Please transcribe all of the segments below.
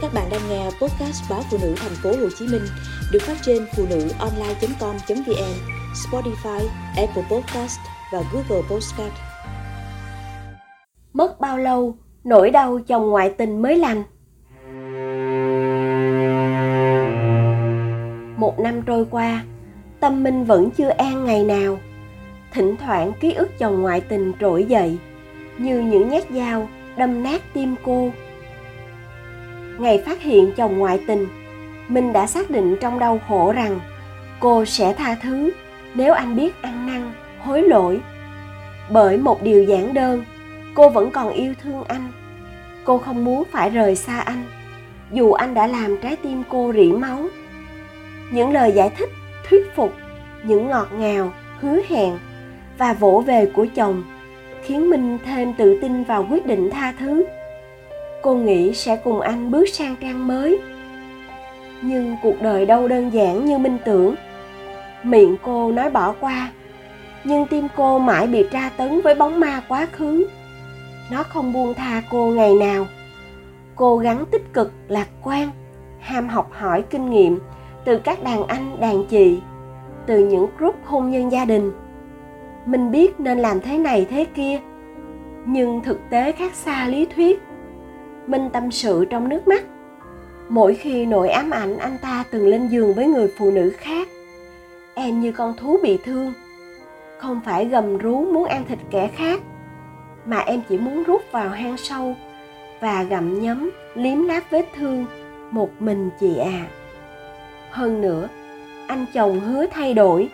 Các bạn đang nghe podcast báo phụ nữ thành phố Hồ Chí Minh được phát trên phụ nữ online.com.vn, Spotify, Apple Podcast và Google Podcast. Mất bao lâu nỗi đau chồng ngoại tình mới lành? Một năm trôi qua, tâm minh vẫn chưa an ngày nào. Thỉnh thoảng ký ức chồng ngoại tình trỗi dậy, như những nhát dao đâm nát tim cô ngày phát hiện chồng ngoại tình. Mình đã xác định trong đau khổ rằng cô sẽ tha thứ nếu anh biết ăn năn, hối lỗi. Bởi một điều giản đơn, cô vẫn còn yêu thương anh. Cô không muốn phải rời xa anh, dù anh đã làm trái tim cô rỉ máu. Những lời giải thích, thuyết phục, những ngọt ngào, hứa hẹn và vỗ về của chồng khiến minh thêm tự tin vào quyết định tha thứ cô nghĩ sẽ cùng anh bước sang trang mới. Nhưng cuộc đời đâu đơn giản như minh tưởng. Miệng cô nói bỏ qua, nhưng tim cô mãi bị tra tấn với bóng ma quá khứ. Nó không buông tha cô ngày nào. Cô gắng tích cực, lạc quan, ham học hỏi kinh nghiệm từ các đàn anh, đàn chị, từ những group hôn nhân gia đình. Mình biết nên làm thế này thế kia, nhưng thực tế khác xa lý thuyết. Minh tâm sự trong nước mắt. Mỗi khi nỗi ám ảnh anh ta từng lên giường với người phụ nữ khác, em như con thú bị thương. Không phải gầm rú muốn ăn thịt kẻ khác, mà em chỉ muốn rút vào hang sâu và gặm nhấm, liếm láp vết thương một mình chị à. Hơn nữa, anh chồng hứa thay đổi,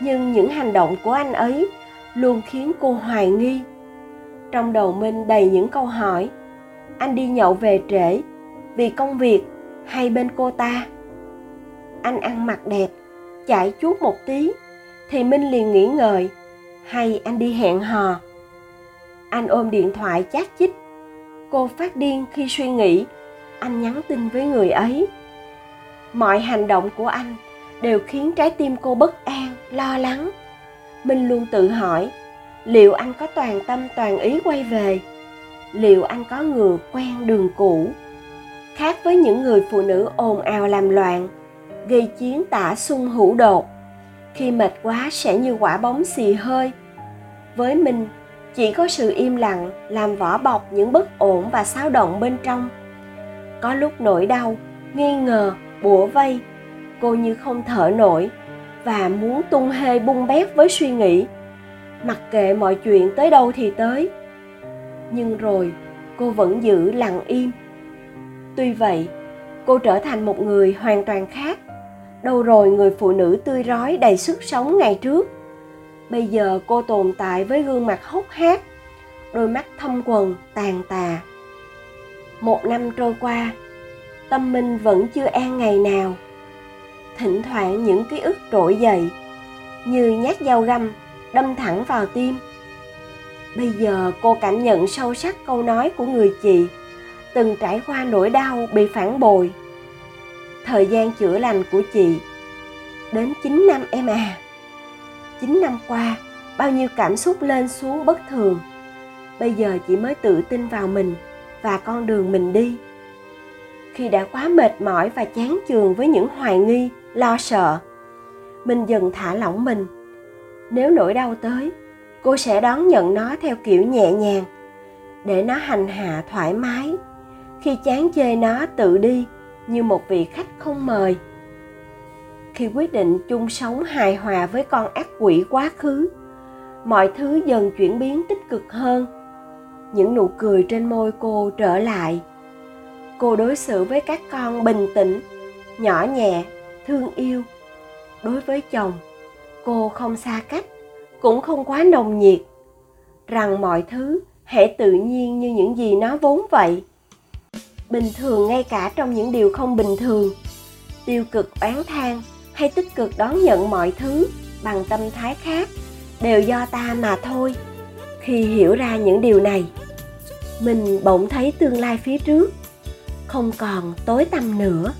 nhưng những hành động của anh ấy luôn khiến cô hoài nghi. Trong đầu Minh đầy những câu hỏi anh đi nhậu về trễ, vì công việc hay bên cô ta. Anh ăn mặc đẹp chạy chút một tí, thì minh liền nghĩ ngợi, hay anh đi hẹn hò. Anh ôm điện thoại chát chích cô phát điên khi suy nghĩ, anh nhắn tin với người ấy. Mọi hành động của anh đều khiến trái tim cô bất an, lo lắng. Minh luôn tự hỏi, liệu anh có toàn tâm toàn ý quay về? Liệu anh có người quen đường cũ? Khác với những người phụ nữ ồn ào làm loạn, gây chiến tả sung hữu đột. Khi mệt quá sẽ như quả bóng xì hơi. Với mình, chỉ có sự im lặng làm vỏ bọc những bất ổn và xáo động bên trong. Có lúc nỗi đau, nghi ngờ, bủa vây. Cô như không thở nổi và muốn tung hê bung bét với suy nghĩ. Mặc kệ mọi chuyện tới đâu thì tới nhưng rồi, cô vẫn giữ lặng im. Tuy vậy, cô trở thành một người hoàn toàn khác. Đâu rồi người phụ nữ tươi rói đầy sức sống ngày trước? Bây giờ cô tồn tại với gương mặt hốc hác, đôi mắt thâm quần tàn tà. Một năm trôi qua, tâm minh vẫn chưa an ngày nào. Thỉnh thoảng những ký ức trỗi dậy, như nhát dao găm đâm thẳng vào tim bây giờ cô cảm nhận sâu sắc câu nói của người chị. Từng trải qua nỗi đau bị phản bội thời gian chữa lành của chị đến 9 năm em à. 9 năm qua, bao nhiêu cảm xúc lên xuống bất thường. Bây giờ chị mới tự tin vào mình và con đường mình đi. Khi đã quá mệt mỏi và chán chường với những hoài nghi, lo sợ, mình dần thả lỏng mình. Nếu nỗi đau tới cô sẽ đón nhận nó theo kiểu nhẹ nhàng, để nó hành hạ thoải mái. Khi chán chê nó tự đi, như một vị khách không mời. Khi quyết định chung sống hài hòa với con ác quỷ quá khứ, mọi thứ dần chuyển biến tích cực hơn. Những nụ cười trên môi cô trở lại. Cô đối xử với các con bình tĩnh, nhỏ nhẹ, thương yêu. Đối với chồng, cô không xa cách cũng không quá nồng nhiệt. Rằng mọi thứ hãy tự nhiên như những gì nó vốn vậy. Bình thường ngay cả trong những điều không bình thường. Tiêu cực oán than hay tích cực đón nhận mọi thứ bằng tâm thái khác đều do ta mà thôi. Khi hiểu ra những điều này, mình bỗng thấy tương lai phía trước không còn tối tăm nữa.